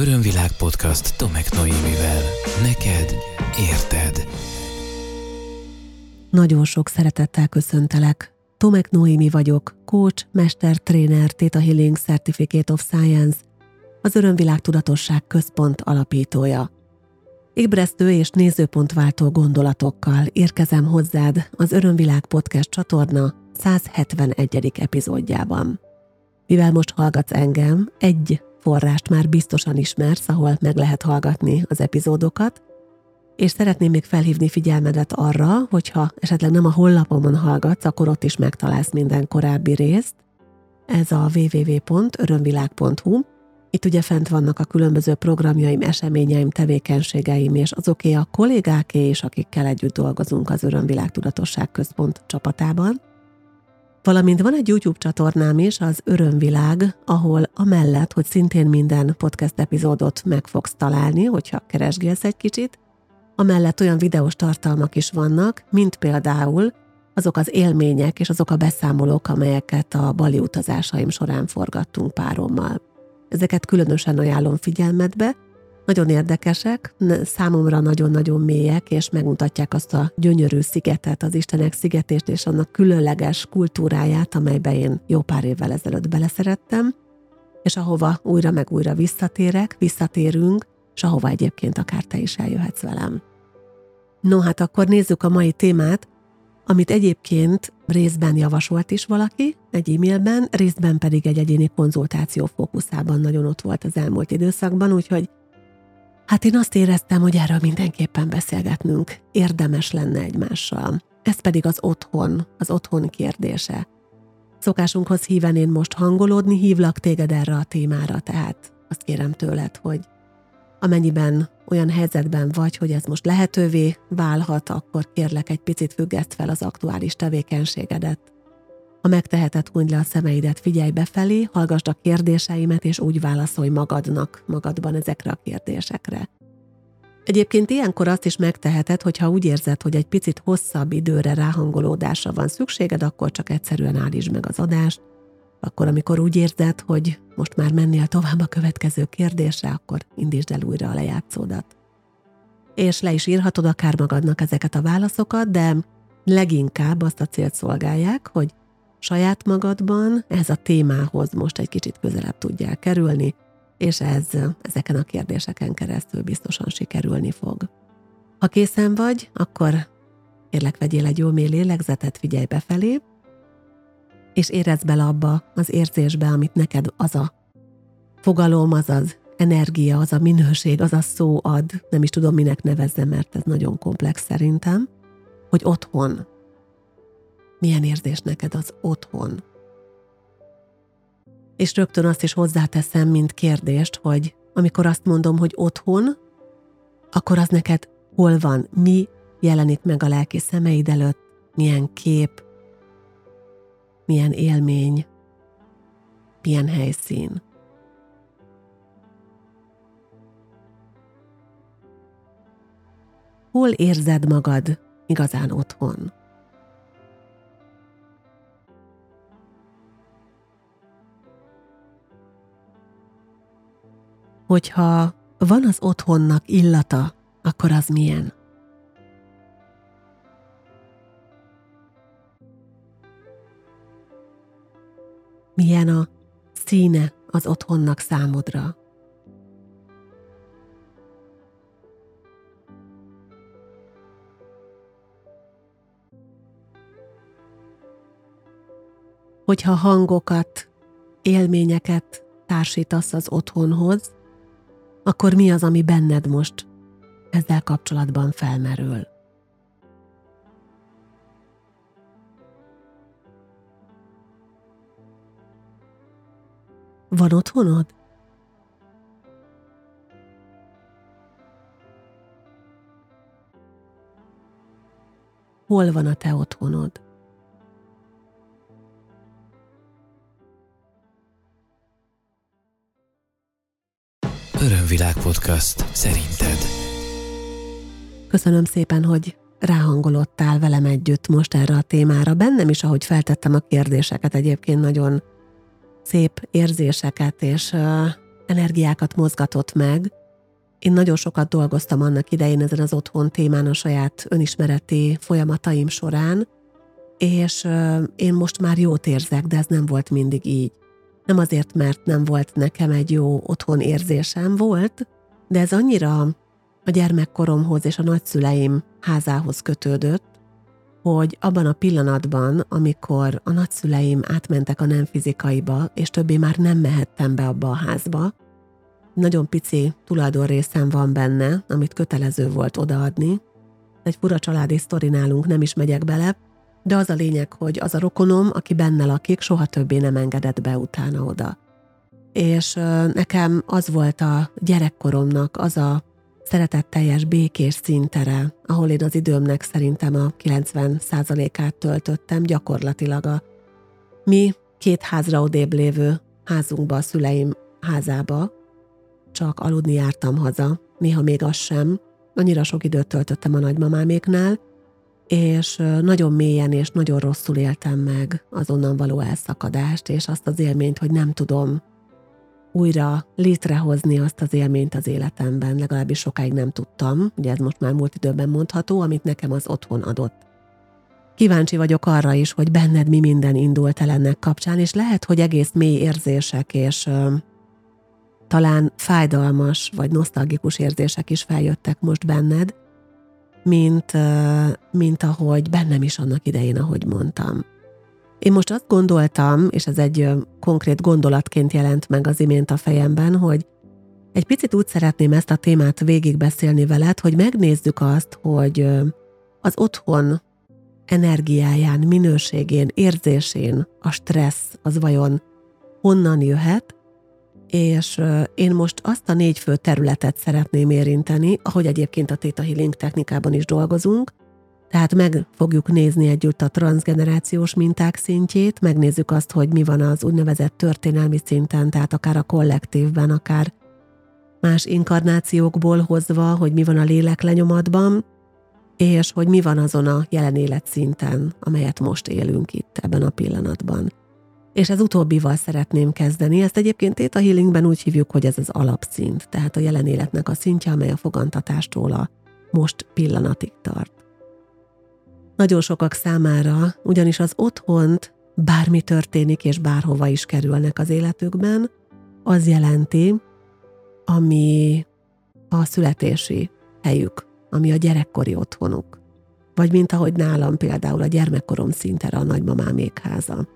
Örömvilág podcast Tomek Noémivel. Neked érted. Nagyon sok szeretettel köszöntelek. Tomek Noémi vagyok, coach, mester, tréner, Theta Healing Certificate of Science, az Örömvilág Tudatosság Központ alapítója. Ébresztő és nézőpontváltó gondolatokkal érkezem hozzád az Örömvilág Podcast csatorna 171. epizódjában. Mivel most hallgatsz engem, egy forrást már biztosan ismersz, ahol meg lehet hallgatni az epizódokat, és szeretném még felhívni figyelmedet arra, hogyha esetleg nem a honlapomon hallgatsz, akkor ott is megtalálsz minden korábbi részt. Ez a www.örömvilág.hu. Itt ugye fent vannak a különböző programjaim, eseményeim, tevékenységeim, és azoké a kollégáké és akikkel együtt dolgozunk az Örömvilág Tudatosság Központ csapatában. Valamint van egy YouTube csatornám is, az Örömvilág, ahol amellett, hogy szintén minden podcast epizódot meg fogsz találni, hogyha keresgélsz egy kicsit, amellett olyan videós tartalmak is vannak, mint például azok az élmények és azok a beszámolók, amelyeket a bali utazásaim során forgattunk párommal. Ezeket különösen ajánlom figyelmetbe, nagyon érdekesek, számomra nagyon-nagyon mélyek, és megmutatják azt a gyönyörű szigetet, az Istenek szigetést és annak különleges kultúráját, amelybe én jó pár évvel ezelőtt beleszerettem, és ahova újra meg újra visszatérek, visszatérünk, és ahova egyébként akár te is eljöhetsz velem. No, hát akkor nézzük a mai témát, amit egyébként részben javasolt is valaki egy e-mailben, részben pedig egy egyéni konzultáció fókuszában nagyon ott volt az elmúlt időszakban, úgyhogy Hát én azt éreztem, hogy erről mindenképpen beszélgetnünk érdemes lenne egymással. Ez pedig az otthon, az otthon kérdése. Szokásunkhoz híven én most hangolódni, hívlak téged erre a témára, tehát azt kérem tőled, hogy amennyiben olyan helyzetben vagy, hogy ez most lehetővé válhat, akkor kérlek egy picit függeszt fel az aktuális tevékenységedet, ha megteheted, hunyd le a szemeidet, figyelj befelé, hallgasd a kérdéseimet, és úgy válaszolj magadnak, magadban ezekre a kérdésekre. Egyébként ilyenkor azt is megteheted, hogyha úgy érzed, hogy egy picit hosszabb időre ráhangolódásra van szükséged, akkor csak egyszerűen állítsd meg az adást, akkor amikor úgy érzed, hogy most már mennél tovább a következő kérdésre, akkor indítsd el újra a lejátszódat. És le is írhatod akár magadnak ezeket a válaszokat, de leginkább azt a célt szolgálják, hogy saját magadban ez a témához most egy kicsit közelebb tudjál kerülni, és ez ezeken a kérdéseken keresztül biztosan sikerülni fog. Ha készen vagy, akkor kérlek vegyél egy jó mély lélegzetet, figyelj befelé, és érezd bele abba az érzésbe, amit neked az a fogalom, az az energia, az a minőség, az a szó ad, nem is tudom minek nevezzem, mert ez nagyon komplex szerintem, hogy otthon, milyen érzés neked az otthon. És rögtön azt is hozzáteszem, mint kérdést, hogy amikor azt mondom, hogy otthon, akkor az neked hol van, mi jelenik meg a lelki szemeid előtt, milyen kép, milyen élmény, milyen helyszín. Hol érzed magad igazán otthon? Hogyha van az otthonnak illata, akkor az milyen? Milyen a színe az otthonnak számodra? Hogyha hangokat, élményeket társítasz az otthonhoz, akkor mi az, ami benned most ezzel kapcsolatban felmerül? Van otthonod? Hol van a te otthonod? Örömvilág podcast szerinted. Köszönöm szépen, hogy ráhangolódtál velem együtt most erre a témára. Bennem is, ahogy feltettem a kérdéseket, egyébként nagyon szép érzéseket és energiákat mozgatott meg. Én nagyon sokat dolgoztam annak idején ezen az otthon témán a saját önismereti folyamataim során, és én most már jót érzek, de ez nem volt mindig így. Nem azért, mert nem volt nekem egy jó otthon érzésem, volt, de ez annyira a gyermekkoromhoz és a nagyszüleim házához kötődött, hogy abban a pillanatban, amikor a nagyszüleim átmentek a nem fizikaiba, és többé már nem mehettem be abba a házba, nagyon pici tulajdonrészem van benne, amit kötelező volt odaadni. Egy fura családi sztori nálunk, nem is megyek bele, de az a lényeg, hogy az a rokonom, aki benne lakik, soha többé nem engedett be utána oda. És nekem az volt a gyerekkoromnak az a szeretetteljes, békés szintere, ahol én az időmnek szerintem a 90%-át töltöttem, gyakorlatilag a mi két házra odébb lévő házunkba, a szüleim házába, csak aludni jártam haza, néha még az sem, annyira sok időt töltöttem a nagymamáméknál, és nagyon mélyen és nagyon rosszul éltem meg azonnan való elszakadást, és azt az élményt, hogy nem tudom újra létrehozni azt az élményt az életemben, legalábbis sokáig nem tudtam, ugye ez most már múlt időben mondható, amit nekem az otthon adott. Kíváncsi vagyok arra is, hogy benned mi minden indult el ennek kapcsán, és lehet, hogy egész mély érzések és ö, talán fájdalmas vagy nosztalgikus érzések is feljöttek most benned, mint, mint ahogy bennem is annak idején, ahogy mondtam. Én most azt gondoltam, és ez egy konkrét gondolatként jelent meg az imént a fejemben, hogy egy picit úgy szeretném ezt a témát végigbeszélni veled, hogy megnézzük azt, hogy az otthon energiáján, minőségén, érzésén a stressz az vajon honnan jöhet, és én most azt a négy fő területet szeretném érinteni, ahogy egyébként a Theta Healing technikában is dolgozunk, tehát meg fogjuk nézni együtt a transgenerációs minták szintjét, megnézzük azt, hogy mi van az úgynevezett történelmi szinten, tehát akár a kollektívben, akár más inkarnációkból hozva, hogy mi van a lélek lenyomatban, és hogy mi van azon a jelen életszinten, amelyet most élünk itt ebben a pillanatban. És ez utóbbival szeretném kezdeni. Ezt egyébként a Healingben úgy hívjuk, hogy ez az alapszint, tehát a jelen életnek a szintje, amely a fogantatástól a most pillanatig tart nagyon sokak számára, ugyanis az otthont bármi történik és bárhova is kerülnek az életükben, az jelenti, ami a születési helyük, ami a gyerekkori otthonuk. Vagy mint ahogy nálam például a gyermekkorom szintere a nagymamám háza.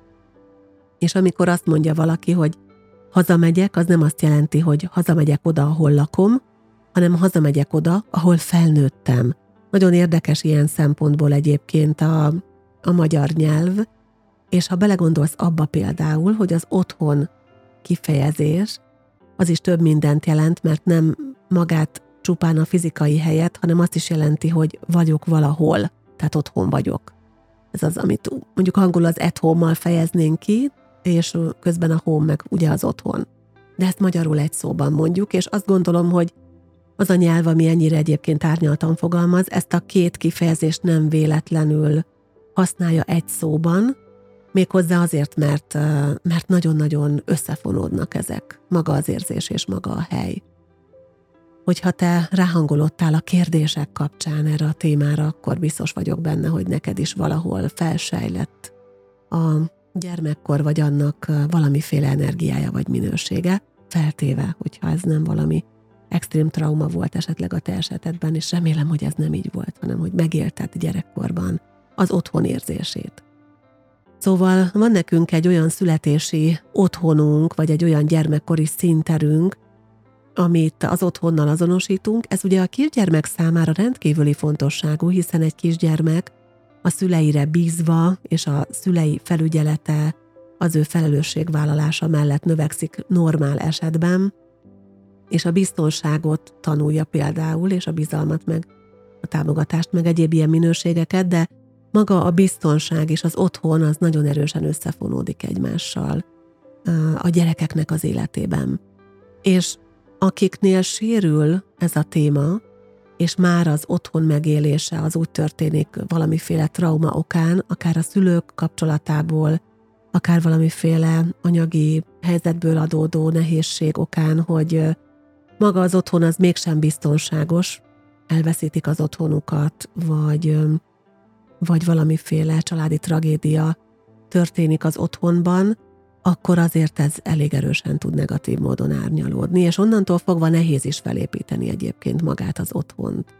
És amikor azt mondja valaki, hogy hazamegyek, az nem azt jelenti, hogy hazamegyek oda, ahol lakom, hanem hazamegyek oda, ahol felnőttem, nagyon érdekes ilyen szempontból egyébként a, a magyar nyelv, és ha belegondolsz abba például, hogy az otthon kifejezés, az is több mindent jelent, mert nem magát csupán a fizikai helyet, hanem azt is jelenti, hogy vagyok valahol, tehát otthon vagyok. Ez az, amit mondjuk angolul az at home-mal fejeznénk ki, és közben a home meg ugye az otthon. De ezt magyarul egy szóban mondjuk, és azt gondolom, hogy az a nyelv, ami ennyire egyébként árnyaltan fogalmaz, ezt a két kifejezést nem véletlenül használja egy szóban, méghozzá azért, mert, mert nagyon-nagyon összefonódnak ezek, maga az érzés és maga a hely. Hogyha te ráhangolódtál a kérdések kapcsán erre a témára, akkor biztos vagyok benne, hogy neked is valahol felsejlett a gyermekkor vagy annak valamiféle energiája vagy minősége, feltéve, hogyha ez nem valami extrém trauma volt esetleg a te esetedben, és remélem, hogy ez nem így volt, hanem hogy megélted gyerekkorban az otthon érzését. Szóval van nekünk egy olyan születési otthonunk, vagy egy olyan gyermekkori szinterünk, amit az otthonnal azonosítunk, ez ugye a kisgyermek számára rendkívüli fontosságú, hiszen egy kisgyermek a szüleire bízva és a szülei felügyelete, az ő felelősségvállalása mellett növekszik normál esetben, és a biztonságot tanulja például, és a bizalmat meg a támogatást, meg egyéb ilyen minőségeket, de maga a biztonság és az otthon az nagyon erősen összefonódik egymással a gyerekeknek az életében. És akiknél sérül ez a téma, és már az otthon megélése az úgy történik valamiféle trauma okán, akár a szülők kapcsolatából, akár valamiféle anyagi helyzetből adódó nehézség okán, hogy maga az otthon az mégsem biztonságos, elveszítik az otthonukat, vagy, vagy valamiféle családi tragédia történik az otthonban, akkor azért ez elég erősen tud negatív módon árnyalódni, és onnantól fogva nehéz is felépíteni egyébként magát az otthont.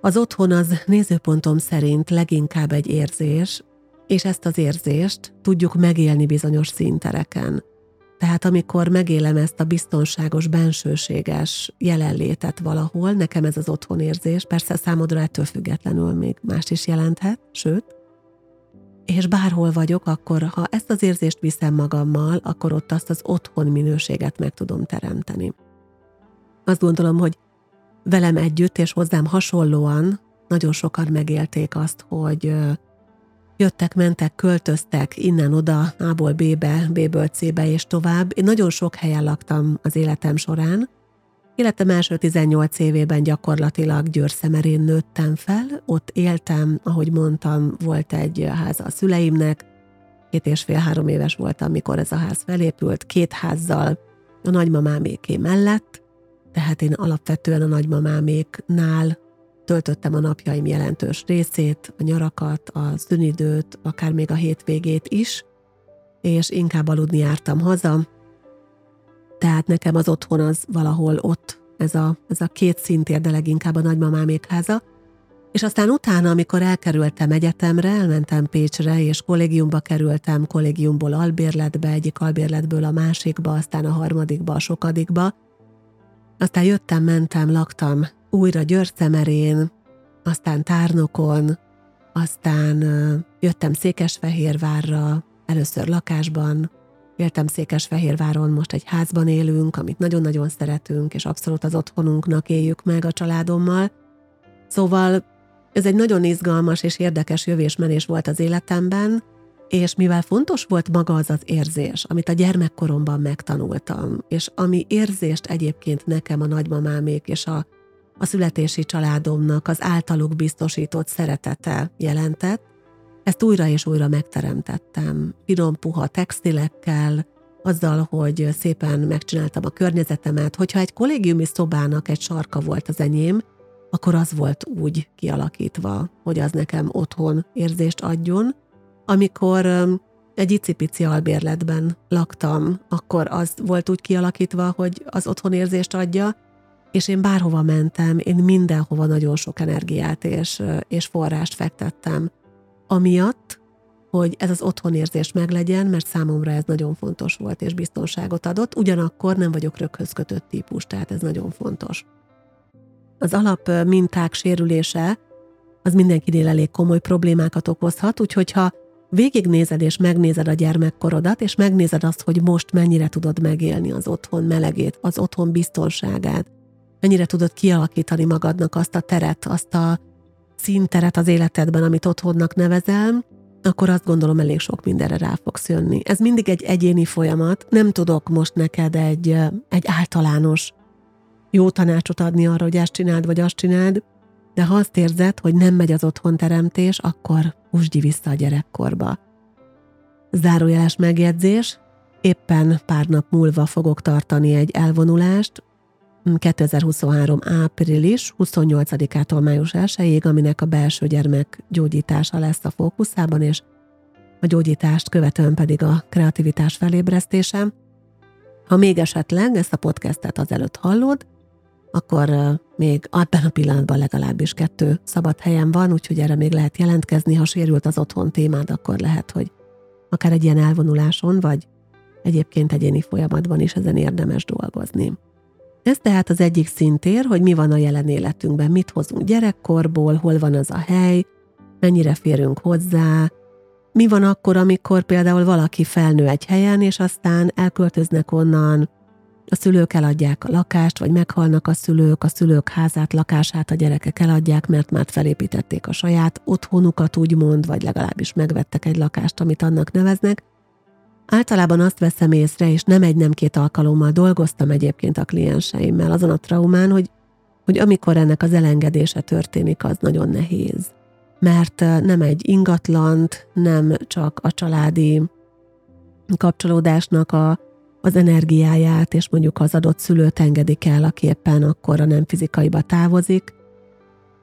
Az otthon az nézőpontom szerint leginkább egy érzés, és ezt az érzést tudjuk megélni bizonyos szintereken. Tehát amikor megélem ezt a biztonságos, bensőséges jelenlétet valahol, nekem ez az otthonérzés, persze számodra ettől függetlenül még más is jelenthet, sőt, és bárhol vagyok, akkor ha ezt az érzést viszem magammal, akkor ott azt az otthon minőséget meg tudom teremteni. Azt gondolom, hogy velem együtt és hozzám hasonlóan nagyon sokan megélték azt, hogy jöttek, mentek, költöztek innen-oda, A-ból B-be, B-ből C-be és tovább. Én nagyon sok helyen laktam az életem során. Életem első 18 évében gyakorlatilag Győr-Szemerén nőttem fel, ott éltem, ahogy mondtam, volt egy háza a szüleimnek, két és fél-három éves voltam, amikor ez a ház felépült, két házzal a nagymamáméké mellett, tehát én alapvetően a nagymamáméknál töltöttem a napjaim jelentős részét, a nyarakat, a szünidőt, akár még a hétvégét is, és inkább aludni jártam haza, tehát nekem az otthon az valahol ott, ez a, ez a két szintér, de leginkább a nagymamámék háza, és aztán utána, amikor elkerültem egyetemre, elmentem Pécsre, és kollégiumba kerültem, kollégiumból albérletbe, egyik albérletből a másikba, aztán a harmadikba, a sokadikba, aztán jöttem, mentem, laktam újra Győrcemerén, aztán Tárnokon, aztán jöttem Székesfehérvárra, először lakásban, éltem Székesfehérváron, most egy házban élünk, amit nagyon-nagyon szeretünk, és abszolút az otthonunknak éljük meg a családommal. Szóval ez egy nagyon izgalmas és érdekes jövésmenés volt az életemben, és mivel fontos volt maga az az érzés, amit a gyermekkoromban megtanultam, és ami érzést egyébként nekem a nagymamámék és a, a születési családomnak az általuk biztosított szeretete jelentett, ezt újra és újra megteremtettem. Finom puha textilekkel, azzal, hogy szépen megcsináltam a környezetemet, hogyha egy kollégiumi szobának egy sarka volt az enyém, akkor az volt úgy kialakítva, hogy az nekem otthon érzést adjon, amikor egy icipici albérletben laktam, akkor az volt úgy kialakítva, hogy az otthonérzést adja, és én bárhova mentem, én mindenhova nagyon sok energiát és, és forrást fektettem. Amiatt, hogy ez az otthonérzés meglegyen, mert számomra ez nagyon fontos volt és biztonságot adott, ugyanakkor nem vagyok röghöz kötött típus, tehát ez nagyon fontos. Az alap minták sérülése az mindenkinél elég komoly problémákat okozhat, úgyhogy ha végignézed és megnézed a gyermekkorodat, és megnézed azt, hogy most mennyire tudod megélni az otthon melegét, az otthon biztonságát, mennyire tudod kialakítani magadnak azt a teret, azt a színteret az életedben, amit otthonnak nevezel, akkor azt gondolom elég sok mindenre rá fogsz jönni. Ez mindig egy egyéni folyamat, nem tudok most neked egy, egy általános jó tanácsot adni arra, hogy ezt csináld, vagy azt csináld, de ha azt érzed, hogy nem megy az otthon teremtés, akkor húsdi vissza a gyerekkorba. Zárójeles megjegyzés, éppen pár nap múlva fogok tartani egy elvonulást, 2023. április 28-ától május 1-ig, aminek a belső gyermek gyógyítása lesz a fókuszában, és a gyógyítást követően pedig a kreativitás felébresztése. Ha még esetleg ezt a podcastet azelőtt hallod, akkor még abban a pillanatban legalábbis kettő szabad helyen van, úgyhogy erre még lehet jelentkezni. Ha sérült az otthon témád, akkor lehet, hogy akár egy ilyen elvonuláson, vagy egyébként egyéni folyamatban is ezen érdemes dolgozni. Ez tehát az egyik szintér, hogy mi van a jelen életünkben, mit hozunk gyerekkorból, hol van az a hely, mennyire férünk hozzá, mi van akkor, amikor például valaki felnő egy helyen, és aztán elköltöznek onnan, a szülők eladják a lakást, vagy meghalnak a szülők, a szülők házát, lakását a gyerekek eladják, mert már felépítették a saját otthonukat, úgymond, vagy legalábbis megvettek egy lakást, amit annak neveznek. Általában azt veszem észre, és nem egy, nem két alkalommal dolgoztam egyébként a klienseimmel azon a traumán, hogy, hogy amikor ennek az elengedése történik, az nagyon nehéz. Mert nem egy ingatlant, nem csak a családi kapcsolódásnak a, az energiáját, és mondjuk az adott szülőt engedik el, aki éppen akkor a nem fizikaiba távozik,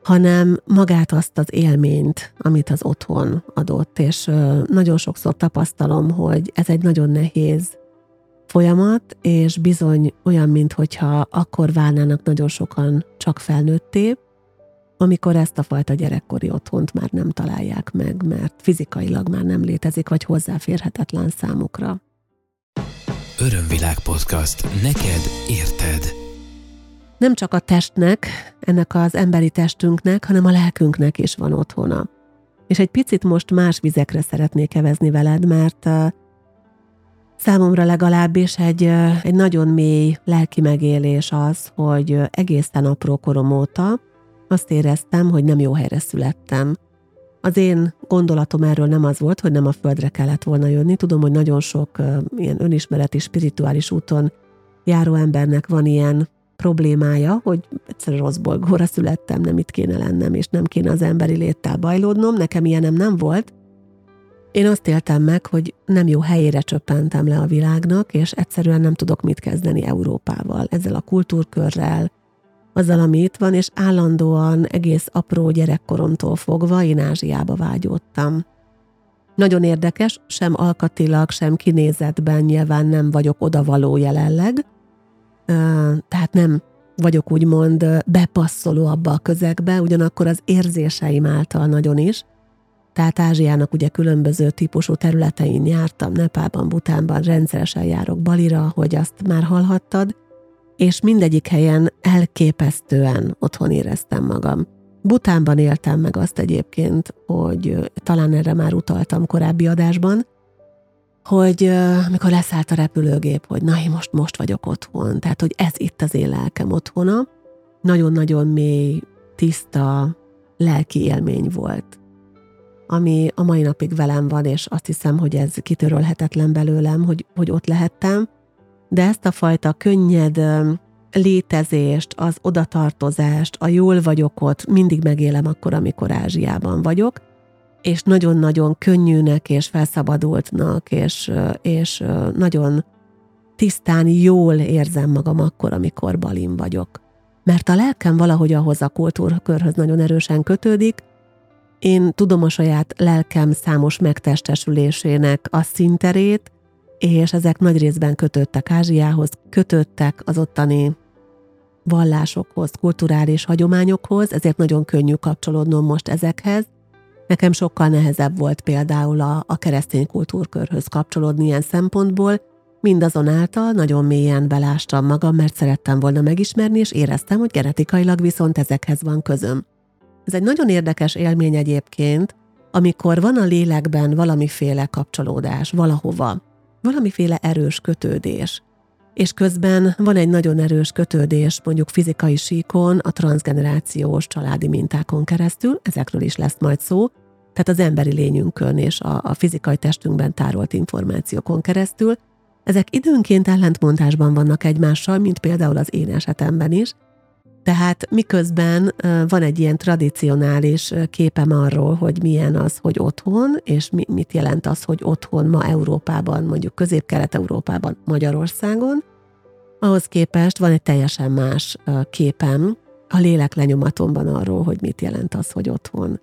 hanem magát azt az élményt, amit az otthon adott. És nagyon sokszor tapasztalom, hogy ez egy nagyon nehéz folyamat, és bizony olyan, mintha akkor válnának nagyon sokan csak felnőtté, amikor ezt a fajta gyerekkori otthont már nem találják meg, mert fizikailag már nem létezik, vagy hozzáférhetetlen számukra. Örömvilág podcast. Neked érted. Nem csak a testnek, ennek az emberi testünknek, hanem a lelkünknek is van otthona. És egy picit most más vizekre szeretnék evezni veled, mert Számomra legalábbis egy, egy nagyon mély lelki megélés az, hogy egészen apró korom óta azt éreztem, hogy nem jó helyre születtem. Az én gondolatom erről nem az volt, hogy nem a földre kellett volna jönni. Tudom, hogy nagyon sok ilyen önismereti, spirituális úton járó embernek van ilyen problémája, hogy egyszer rossz bolygóra születtem, nem itt kéne lennem, és nem kéne az emberi léttel bajlódnom. Nekem ilyenem nem volt, én azt éltem meg, hogy nem jó helyére csöppentem le a világnak, és egyszerűen nem tudok mit kezdeni Európával, ezzel a kultúrkörrel, azzal, ami itt van, és állandóan egész apró gyerekkoromtól fogva én Ázsiába vágyódtam. Nagyon érdekes, sem alkatilag, sem kinézetben nyilván nem vagyok odavaló jelenleg, tehát nem vagyok úgymond bepasszoló abba a közegbe, ugyanakkor az érzéseim által nagyon is, tehát Ázsiának ugye különböző típusú területein jártam, Nepálban, Butánban, rendszeresen járok Balira, hogy azt már hallhattad, és mindegyik helyen elképesztően otthon éreztem magam. Butánban éltem meg azt egyébként, hogy talán erre már utaltam korábbi adásban, hogy amikor leszállt a repülőgép, hogy na, én most, most vagyok otthon, tehát hogy ez itt az én lelkem otthona, nagyon-nagyon mély, tiszta lelki élmény volt. Ami a mai napig velem van, és azt hiszem, hogy ez kitörölhetetlen belőlem, hogy, hogy ott lehettem. De ezt a fajta könnyed létezést, az odatartozást, a jól vagyok ott, mindig megélem akkor, amikor Ázsiában vagyok, és nagyon-nagyon könnyűnek és felszabadultnak, és, és nagyon tisztán jól érzem magam akkor, amikor Balin vagyok. Mert a lelkem valahogy ahhoz a kultúrkörhöz nagyon erősen kötődik, én tudom a saját lelkem számos megtestesülésének a szinterét, és ezek nagy részben kötöttek Ázsiához, kötöttek az ottani vallásokhoz, kulturális hagyományokhoz, ezért nagyon könnyű kapcsolódnom most ezekhez. Nekem sokkal nehezebb volt például a, a keresztény kultúrkörhöz kapcsolódni ilyen szempontból, mindazonáltal nagyon mélyen belástam magam, mert szerettem volna megismerni, és éreztem, hogy genetikailag viszont ezekhez van közöm. Ez egy nagyon érdekes élmény egyébként, amikor van a lélekben valamiféle kapcsolódás valahova, valamiféle erős kötődés, és közben van egy nagyon erős kötődés mondjuk fizikai síkon, a transgenerációs családi mintákon keresztül, ezekről is lesz majd szó, tehát az emberi lényünkön és a, a fizikai testünkben tárolt információkon keresztül, ezek időnként ellentmondásban vannak egymással, mint például az én esetemben is, tehát miközben van egy ilyen tradicionális képem arról, hogy milyen az, hogy otthon, és mit jelent az, hogy otthon ma Európában, mondjuk közép-kelet-európában, Magyarországon, ahhoz képest van egy teljesen más képem a lélek lenyomatomban arról, hogy mit jelent az, hogy otthon.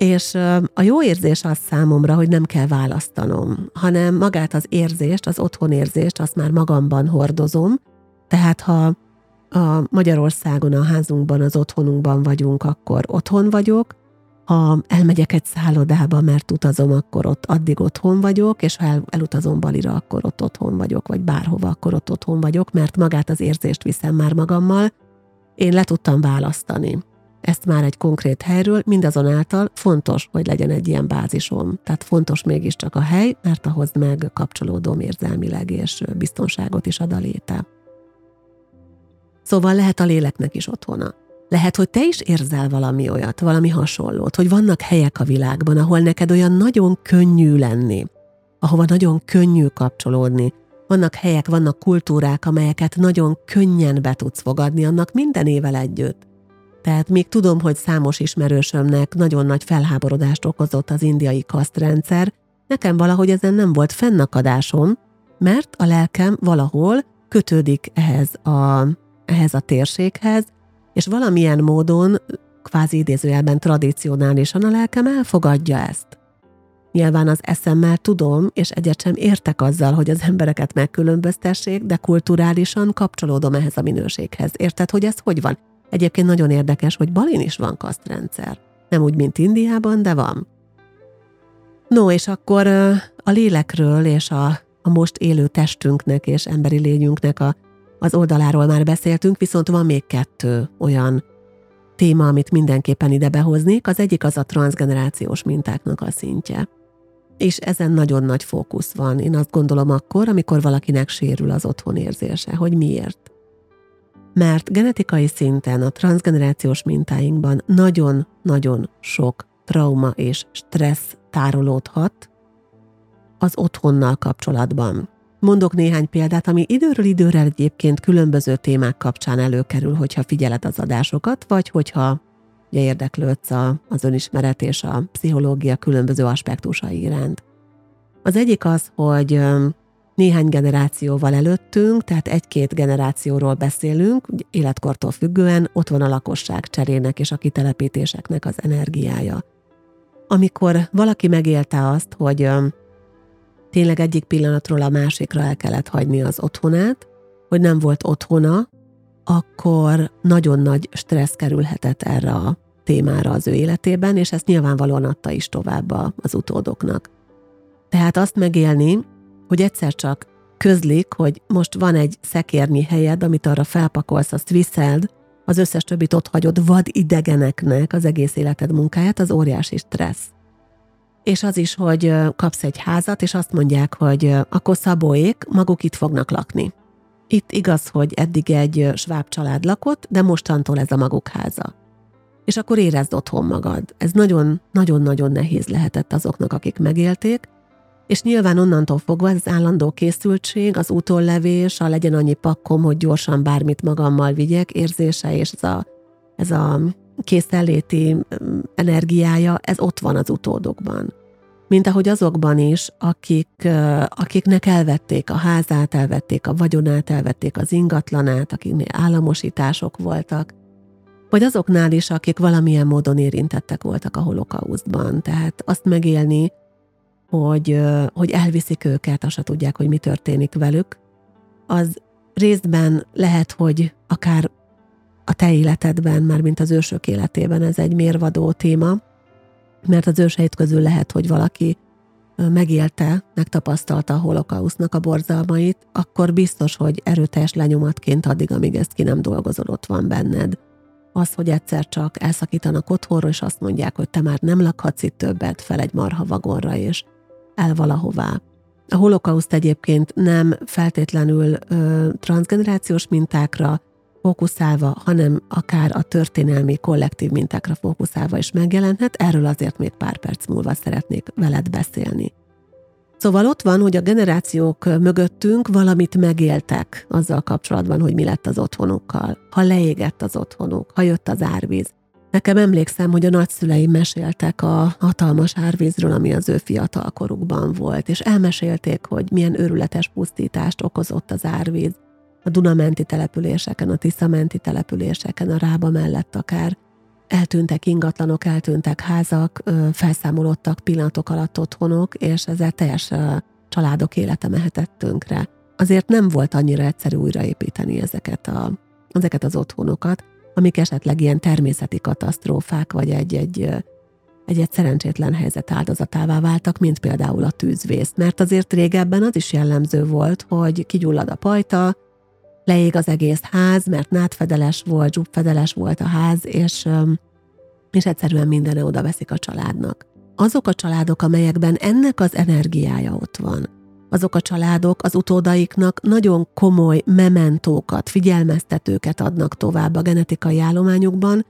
És a jó érzés az számomra, hogy nem kell választanom, hanem magát az érzést, az otthonérzést, azt már magamban hordozom, tehát ha a Magyarországon, a házunkban, az otthonunkban vagyunk, akkor otthon vagyok, ha elmegyek egy szállodába, mert utazom, akkor ott addig otthon vagyok, és ha el, elutazom Balira, akkor ott otthon vagyok, vagy bárhova, akkor ott otthon vagyok, mert magát az érzést viszem már magammal. Én le tudtam választani. Ezt már egy konkrét helyről, mindazonáltal fontos, hogy legyen egy ilyen bázisom. Tehát fontos mégiscsak a hely, mert ahhoz meg kapcsolódom érzelmileg, és biztonságot is ad a léte. Szóval lehet a léleknek is otthona. Lehet, hogy te is érzel valami olyat, valami hasonlót, hogy vannak helyek a világban, ahol neked olyan nagyon könnyű lenni, ahova nagyon könnyű kapcsolódni. Vannak helyek, vannak kultúrák, amelyeket nagyon könnyen be tudsz fogadni annak minden évvel együtt. Tehát még tudom, hogy számos ismerősömnek nagyon nagy felháborodást okozott az indiai kasztrendszer, nekem valahogy ezen nem volt fennakadásom, mert a lelkem valahol kötődik ehhez a, ehhez a térséghez, és valamilyen módon, kvázi idézőjelben tradicionálisan a lelkem elfogadja ezt. Nyilván az eszemmel tudom, és egyet sem értek azzal, hogy az embereket megkülönböztessék, de kulturálisan kapcsolódom ehhez a minőséghez. Érted, hogy ez hogy van? Egyébként nagyon érdekes, hogy Balin is van kasztrendszer. Nem úgy, mint Indiában, de van. No, és akkor a lélekről és a, a most élő testünknek és emberi lényünknek a, az oldaláról már beszéltünk, viszont van még kettő olyan téma, amit mindenképpen ide behoznék. Az egyik az a transgenerációs mintáknak a szintje. És ezen nagyon nagy fókusz van. Én azt gondolom akkor, amikor valakinek sérül az otthonérzése, hogy miért. Mert genetikai szinten a transgenerációs mintáinkban nagyon-nagyon sok trauma és stressz tárolódhat az otthonnal kapcsolatban. Mondok néhány példát, ami időről időre egyébként különböző témák kapcsán előkerül, hogyha figyeled az adásokat, vagy hogyha ugye érdeklődsz a, az önismeret és a pszichológia különböző aspektusai iránt. Az egyik az, hogy néhány generációval előttünk, tehát egy-két generációról beszélünk, életkortól függően ott van a lakosság cserének és a kitelepítéseknek az energiája. Amikor valaki megélte azt, hogy tényleg egyik pillanatról a másikra el kellett hagyni az otthonát, hogy nem volt otthona, akkor nagyon nagy stressz kerülhetett erre a témára az ő életében, és ezt nyilvánvalóan adta is tovább az utódoknak. Tehát azt megélni, hogy egyszer csak közlik, hogy most van egy szekérnyi helyed, amit arra felpakolsz, azt viszeld, az összes többit ott hagyod vad idegeneknek az egész életed munkáját, az óriási stressz. És az is, hogy kapsz egy házat, és azt mondják, hogy akkor szabóék, maguk itt fognak lakni. Itt igaz, hogy eddig egy sváb család lakott, de mostantól ez a maguk háza. És akkor érezd otthon magad. Ez nagyon-nagyon-nagyon nehéz lehetett azoknak, akik megélték, és nyilván onnantól fogva az állandó készültség, az utollevés, a legyen annyi pakkom, hogy gyorsan bármit magammal vigyek, érzése és ez a, ez a készenléti energiája, ez ott van az utódokban. Mint ahogy azokban is, akik, akiknek elvették a házát, elvették a vagyonát, elvették az ingatlanát, akiknél államosítások voltak, vagy azoknál is, akik valamilyen módon érintettek voltak a holokausztban. Tehát azt megélni, hogy, hogy elviszik őket, azt se tudják, hogy mi történik velük, az részben lehet, hogy akár a te életedben, már mint az ősök életében ez egy mérvadó téma, mert az őseit közül lehet, hogy valaki megélte, megtapasztalta a holokausznak a borzalmait, akkor biztos, hogy erőteljes lenyomatként addig, amíg ezt ki nem dolgozol, ott van benned. Az, hogy egyszer csak elszakítanak otthonról, és azt mondják, hogy te már nem lakhatsz itt többet fel egy marha vagonra, és el valahová. A holokauszt egyébként nem feltétlenül ö, transgenerációs mintákra fókuszálva, hanem akár a történelmi kollektív mintákra fókuszálva is megjelenhet, erről azért még pár perc múlva szeretnék veled beszélni. Szóval ott van, hogy a generációk mögöttünk valamit megéltek azzal kapcsolatban, hogy mi lett az otthonukkal. Ha leégett az otthonuk, ha jött az árvíz, Nekem emlékszem, hogy a nagyszüleim meséltek a hatalmas árvízről, ami az ő fiatalkorukban volt, és elmesélték, hogy milyen őrületes pusztítást okozott az árvíz a Dunamenti településeken, a Tiszamenti településeken, a Rába mellett akár. Eltűntek ingatlanok, eltűntek házak, felszámolódtak pillanatok alatt otthonok, és ezzel teljes családok élete mehetett tönkre. Azért nem volt annyira egyszerű újraépíteni ezeket, a, ezeket az otthonokat, amik esetleg ilyen természeti katasztrófák, vagy egy-egy egy-egy szerencsétlen helyzet áldozatává váltak, mint például a tűzvész. Mert azért régebben az is jellemző volt, hogy kigyullad a pajta, leég az egész ház, mert nátfedeles volt, zsubfedeles volt a ház, és, és egyszerűen minden oda veszik a családnak. Azok a családok, amelyekben ennek az energiája ott van, azok a családok az utódaiknak nagyon komoly mementókat, figyelmeztetőket adnak tovább a genetikai állományukban,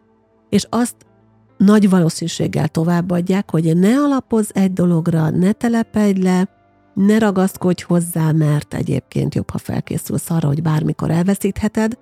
és azt nagy valószínűséggel továbbadják, hogy ne alapozz egy dologra, ne telepedj le, ne ragaszkodj hozzá, mert egyébként jobb, ha felkészülsz arra, hogy bármikor elveszítheted,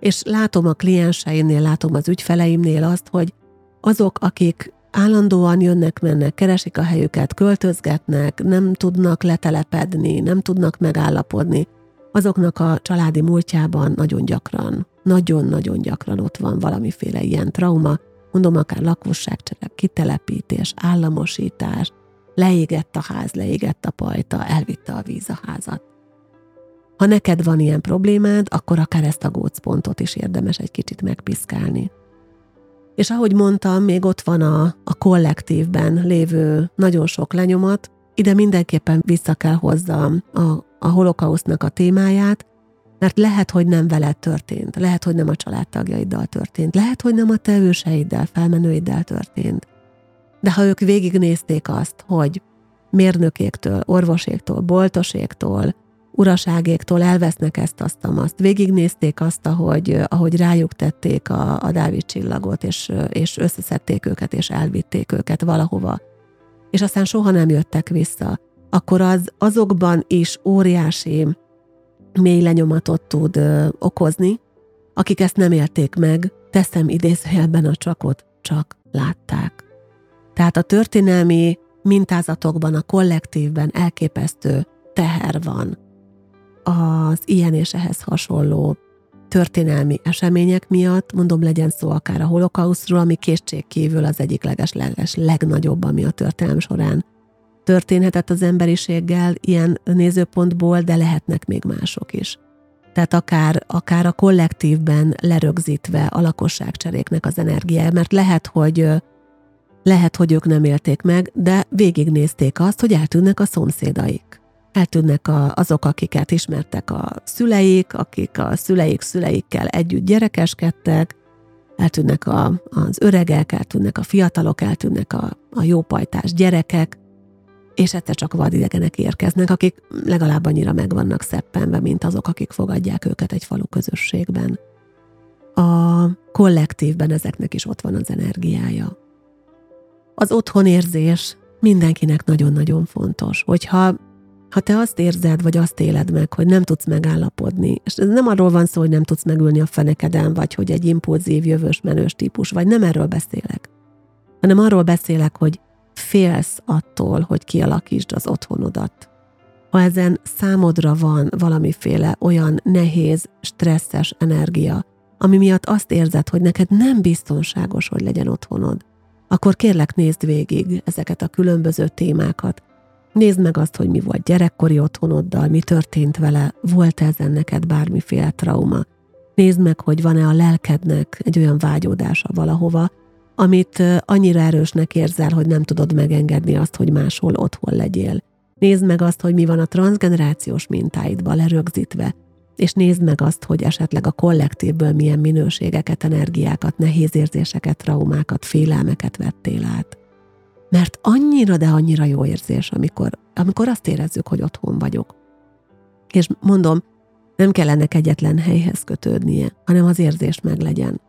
és látom a klienseimnél, látom az ügyfeleimnél azt, hogy azok, akik állandóan jönnek-mennek, keresik a helyüket, költözgetnek, nem tudnak letelepedni, nem tudnak megállapodni, azoknak a családi múltjában nagyon gyakran, nagyon-nagyon gyakran ott van valamiféle ilyen trauma, mondom akár lakosságcsere, kitelepítés, államosítás, leégett a ház, leégett a pajta, elvitte a víz a házat. Ha neked van ilyen problémád, akkor akár ezt a gócpontot is érdemes egy kicsit megpiszkálni. És ahogy mondtam, még ott van a, a kollektívben lévő nagyon sok lenyomat, ide mindenképpen vissza kell hozzam a, a holokausznak a témáját, mert lehet, hogy nem veled történt, lehet, hogy nem a családtagjaiddal történt, lehet, hogy nem a te őseiddel, felmenőiddel történt. De ha ők végignézték azt, hogy mérnökéktől, orvoséktól, boltoséktól, uraságéktól elvesznek ezt, azt, azt. Végignézték azt, ahogy, ahogy rájuk tették a, a Dávid csillagot, és, és összeszedték őket, és elvitték őket valahova. És aztán soha nem jöttek vissza. Akkor az azokban is óriási mély lenyomatot tud ö, okozni, akik ezt nem élték meg, teszem idézőjelben a csakot, csak látták. Tehát a történelmi mintázatokban, a kollektívben elképesztő teher van az ilyen és ehhez hasonló történelmi események miatt, mondom, legyen szó akár a holokausztról, ami kétségkívül az egyik leges-leges legnagyobb, ami a történelem során történhetett az emberiséggel ilyen nézőpontból, de lehetnek még mások is. Tehát akár, akár a kollektívben lerögzítve a lakosságcseréknek az energiája, mert lehet, hogy lehet, hogy ők nem élték meg, de végignézték azt, hogy eltűnnek a szomszédaik eltűnnek a, azok, akiket ismertek a szüleik, akik a szüleik szüleikkel együtt gyerekeskedtek, eltűnnek a, az öregek, eltűnnek a fiatalok, eltűnnek a, a jópajtás gyerekek, és egyszer csak vadidegenek érkeznek, akik legalább annyira meg vannak szeppenve, mint azok, akik fogadják őket egy falu közösségben. A kollektívben ezeknek is ott van az energiája. Az otthonérzés mindenkinek nagyon-nagyon fontos. Hogyha ha te azt érzed, vagy azt éled meg, hogy nem tudsz megállapodni, és ez nem arról van szó, hogy nem tudsz megülni a fenekeden, vagy hogy egy impulzív, jövős, menős típus, vagy nem erről beszélek, hanem arról beszélek, hogy félsz attól, hogy kialakítsd az otthonodat. Ha ezen számodra van valamiféle olyan nehéz, stresszes energia, ami miatt azt érzed, hogy neked nem biztonságos, hogy legyen otthonod, akkor kérlek nézd végig ezeket a különböző témákat, Nézd meg azt, hogy mi volt gyerekkori otthonoddal, mi történt vele, volt -e ezen neked bármiféle trauma. Nézd meg, hogy van-e a lelkednek egy olyan vágyódása valahova, amit annyira erősnek érzel, hogy nem tudod megengedni azt, hogy máshol otthon legyél. Nézd meg azt, hogy mi van a transgenerációs mintáidba lerögzítve, és nézd meg azt, hogy esetleg a kollektívből milyen minőségeket, energiákat, nehéz érzéseket, traumákat, félelmeket vettél át. Mert annyira, de annyira jó érzés, amikor, amikor azt érezzük, hogy otthon vagyok. És mondom, nem kell ennek egyetlen helyhez kötődnie, hanem az érzés meg legyen.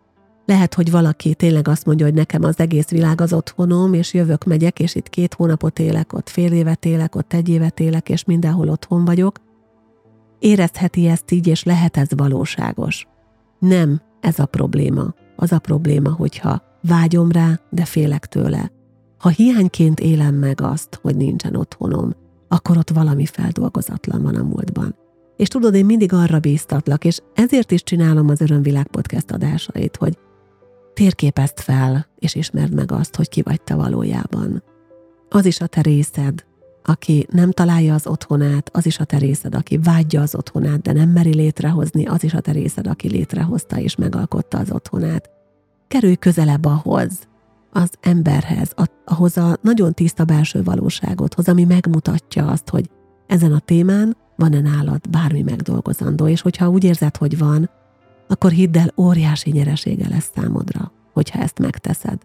Lehet, hogy valaki tényleg azt mondja, hogy nekem az egész világ az otthonom, és jövök, megyek, és itt két hónapot élek, ott fél évet élek, ott egy évet élek, és mindenhol otthon vagyok. Érezheti ezt így, és lehet ez valóságos. Nem ez a probléma. Az a probléma, hogyha vágyom rá, de félek tőle. Ha hiányként élem meg azt, hogy nincsen otthonom, akkor ott valami feldolgozatlan van a múltban. És tudod, én mindig arra bíztatlak, és ezért is csinálom az Örömvilág podcast adásait, hogy térképezd fel, és ismerd meg azt, hogy ki vagy te valójában. Az is a te részed, aki nem találja az otthonát, az is a te részed, aki vágyja az otthonát, de nem meri létrehozni, az is a te részed, aki létrehozta és megalkotta az otthonát. Kerülj közelebb ahhoz, az emberhez, ahhoz a nagyon tiszta belső valóságothoz, ami megmutatja azt, hogy ezen a témán van-e nálad bármi megdolgozandó, és hogyha úgy érzed, hogy van, akkor hidd el, óriási nyeresége lesz számodra, hogyha ezt megteszed.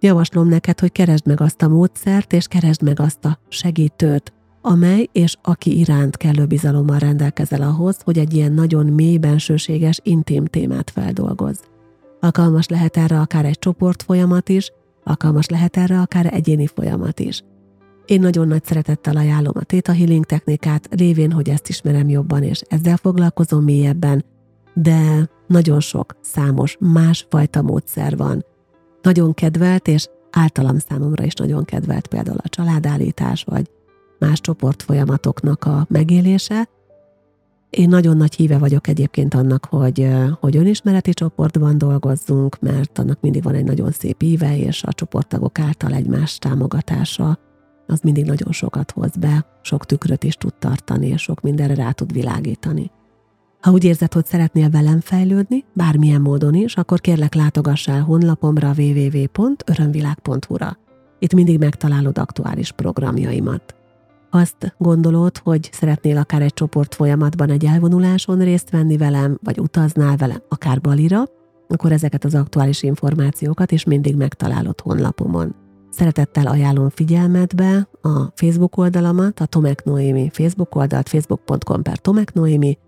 Javaslom neked, hogy keresd meg azt a módszert, és keresd meg azt a segítőt, amely és aki iránt kellő bizalommal rendelkezel ahhoz, hogy egy ilyen nagyon mély, bensőséges, intim témát feldolgozz. Alkalmas lehet erre akár egy csoport folyamat is, alkalmas lehet erre akár egyéni folyamat is. Én nagyon nagy szeretettel ajánlom a Theta Healing technikát, lévén, hogy ezt ismerem jobban, és ezzel foglalkozom mélyebben, de nagyon sok, számos, másfajta módszer van. Nagyon kedvelt és általam számomra is nagyon kedvelt például a családállítás, vagy más csoportfolyamatoknak a megélése. Én nagyon nagy híve vagyok egyébként annak, hogy, hogy önismereti csoportban dolgozzunk, mert annak mindig van egy nagyon szép íve, és a csoporttagok által egymás támogatása az mindig nagyon sokat hoz be, sok tükröt is tud tartani, és sok mindenre rá tud világítani. Ha úgy érzed, hogy szeretnél velem fejlődni, bármilyen módon is, akkor kérlek látogass el honlapomra www.örömvilág.hu-ra. Itt mindig megtalálod aktuális programjaimat. Azt gondolod, hogy szeretnél akár egy csoport folyamatban egy elvonuláson részt venni velem, vagy utaznál velem, akár Balira, akkor ezeket az aktuális információkat is mindig megtalálod honlapomon. Szeretettel ajánlom figyelmetbe a Facebook oldalamat, a Tomek Noémi Facebook oldalt, facebook.com per Tomek Noémi.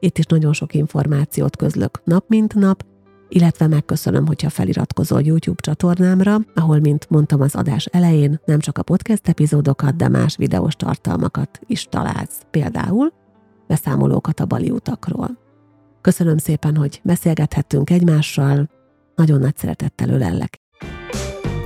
Itt is nagyon sok információt közlök nap mint nap, illetve megköszönöm, hogyha feliratkozol YouTube csatornámra, ahol, mint mondtam az adás elején, nem csak a podcast epizódokat, de más videós tartalmakat is találsz. Például beszámolókat a bali utakról. Köszönöm szépen, hogy beszélgethettünk egymással, nagyon nagy szeretettel ölellek.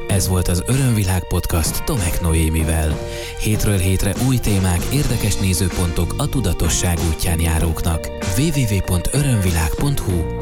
Ez volt az Örömvilág podcast Tomek Noémivel. Hétről hétre új témák, érdekes nézőpontok a tudatosság útján járóknak. www.örömvilág.hu